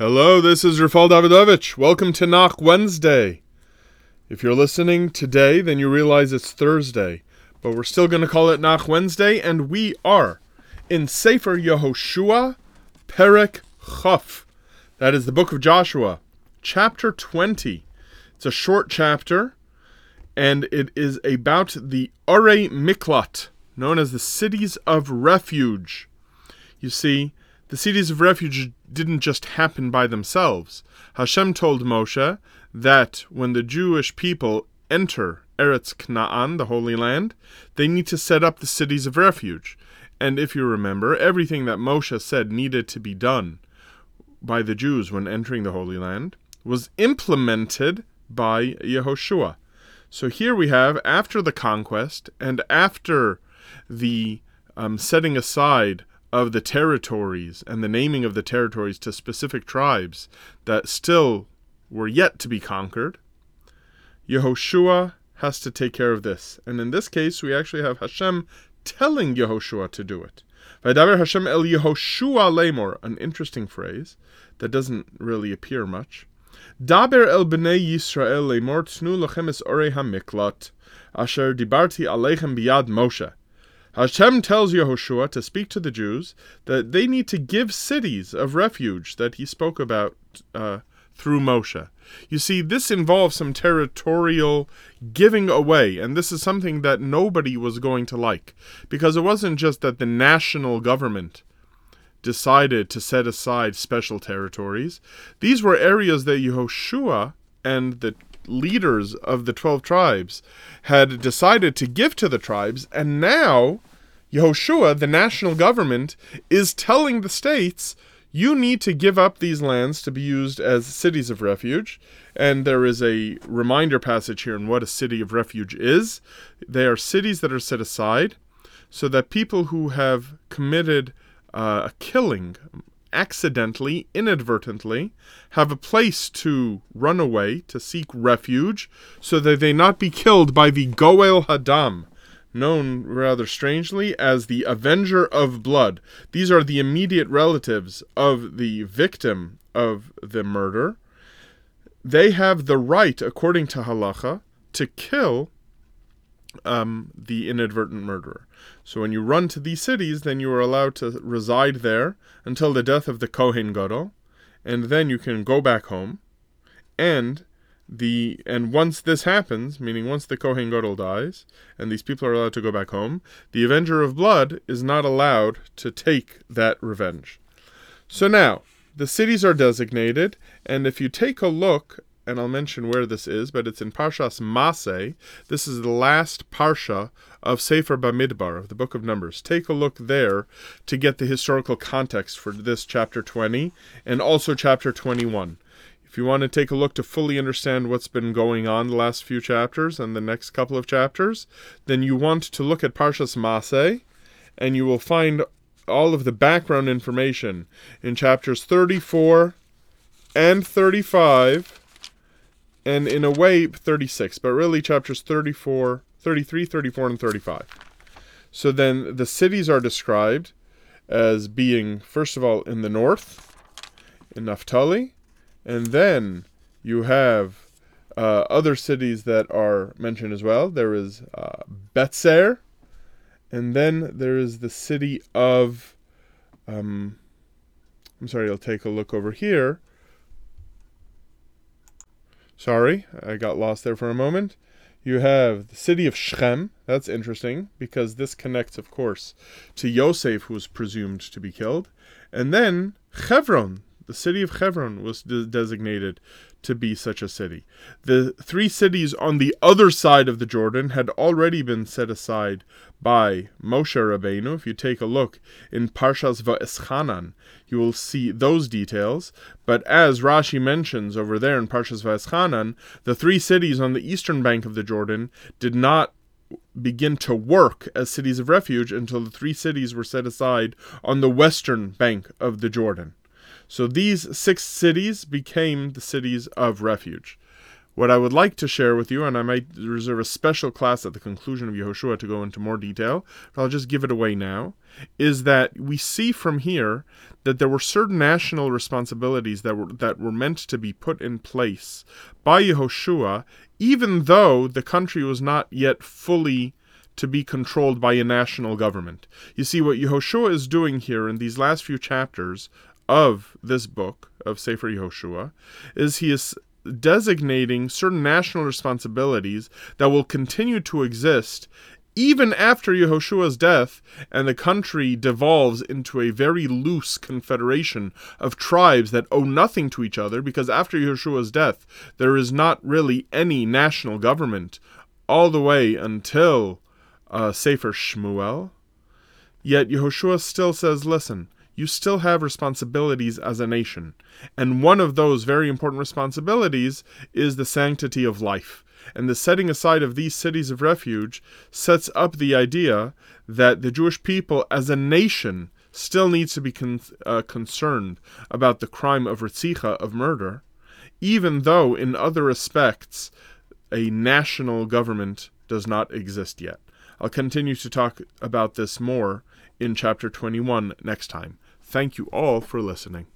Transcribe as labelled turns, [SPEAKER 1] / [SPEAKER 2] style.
[SPEAKER 1] Hello, this is Rafal Davidovich. Welcome to Nach Wednesday. If you're listening today, then you realize it's Thursday, but we're still going to call it Nach Wednesday, and we are in Sefer Yehoshua, Perek Chaf. That is the book of Joshua, chapter 20. It's a short chapter, and it is about the Arei Miklat, known as the cities of refuge. You see, the cities of refuge didn't just happen by themselves. Hashem told Moshe that when the Jewish people enter Eretz Canaan, the Holy Land, they need to set up the cities of refuge. And if you remember, everything that Moshe said needed to be done by the Jews when entering the Holy Land was implemented by Yehoshua. So here we have, after the conquest and after the um, setting aside of the territories and the naming of the territories to specific tribes that still were yet to be conquered, Yehoshua has to take care of this. And in this case, we actually have Hashem telling Yehoshua to do it. Vaydaber Hashem el Yehoshua lemor, an interesting phrase that doesn't really appear much. Daber el bnei Yisrael lemor tnu lachem es orei hamiklat, asher dibarti aleichem biyad Moshe. Hashem tells Yehoshua to speak to the Jews that they need to give cities of refuge that he spoke about uh, through Moshe. You see, this involves some territorial giving away, and this is something that nobody was going to like, because it wasn't just that the national government decided to set aside special territories. These were areas that Yehoshua and the leaders of the 12 tribes had decided to give to the tribes, and now Yehoshua, the national government, is telling the states, you need to give up these lands to be used as cities of refuge. And there is a reminder passage here on what a city of refuge is. They are cities that are set aside so that people who have committed uh, a killing, accidentally, inadvertently, have a place to run away, to seek refuge, so that they not be killed by the Goel Hadam, known rather strangely as the Avenger of Blood. These are the immediate relatives of the victim of the murder. They have the right, according to halacha, to kill um, the inadvertent murderer. So when you run to these cities, then you are allowed to reside there until the death of the Kohen Gadol, and then you can go back home. And the and once this happens, meaning once the Kohen Gadol dies, and these people are allowed to go back home, the Avenger of Blood is not allowed to take that revenge. So now the cities are designated, and if you take a look and I'll mention where this is, but it's in Parshas Maseh. This is the last parsha of Sefer Bamidbar, of the Book of Numbers. Take a look there to get the historical context for this chapter 20 and also chapter 21. If you want to take a look to fully understand what's been going on the last few chapters and the next couple of chapters, then you want to look at Parshas Maseh, and you will find all of the background information in chapters 34 and 35 and in a way 36, but really chapters 34, 33, 34, and 35. So then the cities are described as being, first of all, in the north, in Naphtali, and then you have uh, other cities that are mentioned as well. There is uh, Betzer, and then there is the city of, um, I'm sorry, I'll take a look over here. Sorry, I got lost there for a moment. You have the city of Shechem. That's interesting because this connects, of course, to Yosef, who was presumed to be killed. And then Hebron, the city of Hebron, was de- designated to be such a city. The three cities on the other side of the Jordan had already been set aside by Moshe Rabbeinu. If you take a look in Parshas Va'eschanan, you will see those details. But as Rashi mentions over there in Parshas Va'eschanan, the three cities on the eastern bank of the Jordan did not begin to work as cities of refuge until the three cities were set aside on the western bank of the Jordan. So these six cities became the cities of refuge. What I would like to share with you, and I might reserve a special class at the conclusion of Yehoshua to go into more detail, but I'll just give it away now, is that we see from here that there were certain national responsibilities that were that were meant to be put in place by Yehoshua, even though the country was not yet fully to be controlled by a national government. You see, what Yehoshua is doing here in these last few chapters of this book of Sefer Yehoshua is he is designating certain national responsibilities that will continue to exist even after Yehoshua's death and the country devolves into a very loose confederation of tribes that owe nothing to each other because after Yehoshua's death there is not really any national government all the way until uh, Sefer Shmuel. Yet Yehoshua still says, listen, you still have responsibilities as a nation. And one of those very important responsibilities is the sanctity of life. And the setting aside of these cities of refuge sets up the idea that the Jewish people as a nation still needs to be con- uh, concerned about the crime of Ritzicha, of murder, even though in other respects a national government does not exist yet. I'll continue to talk about this more in chapter 21 next time. Thank you all for listening.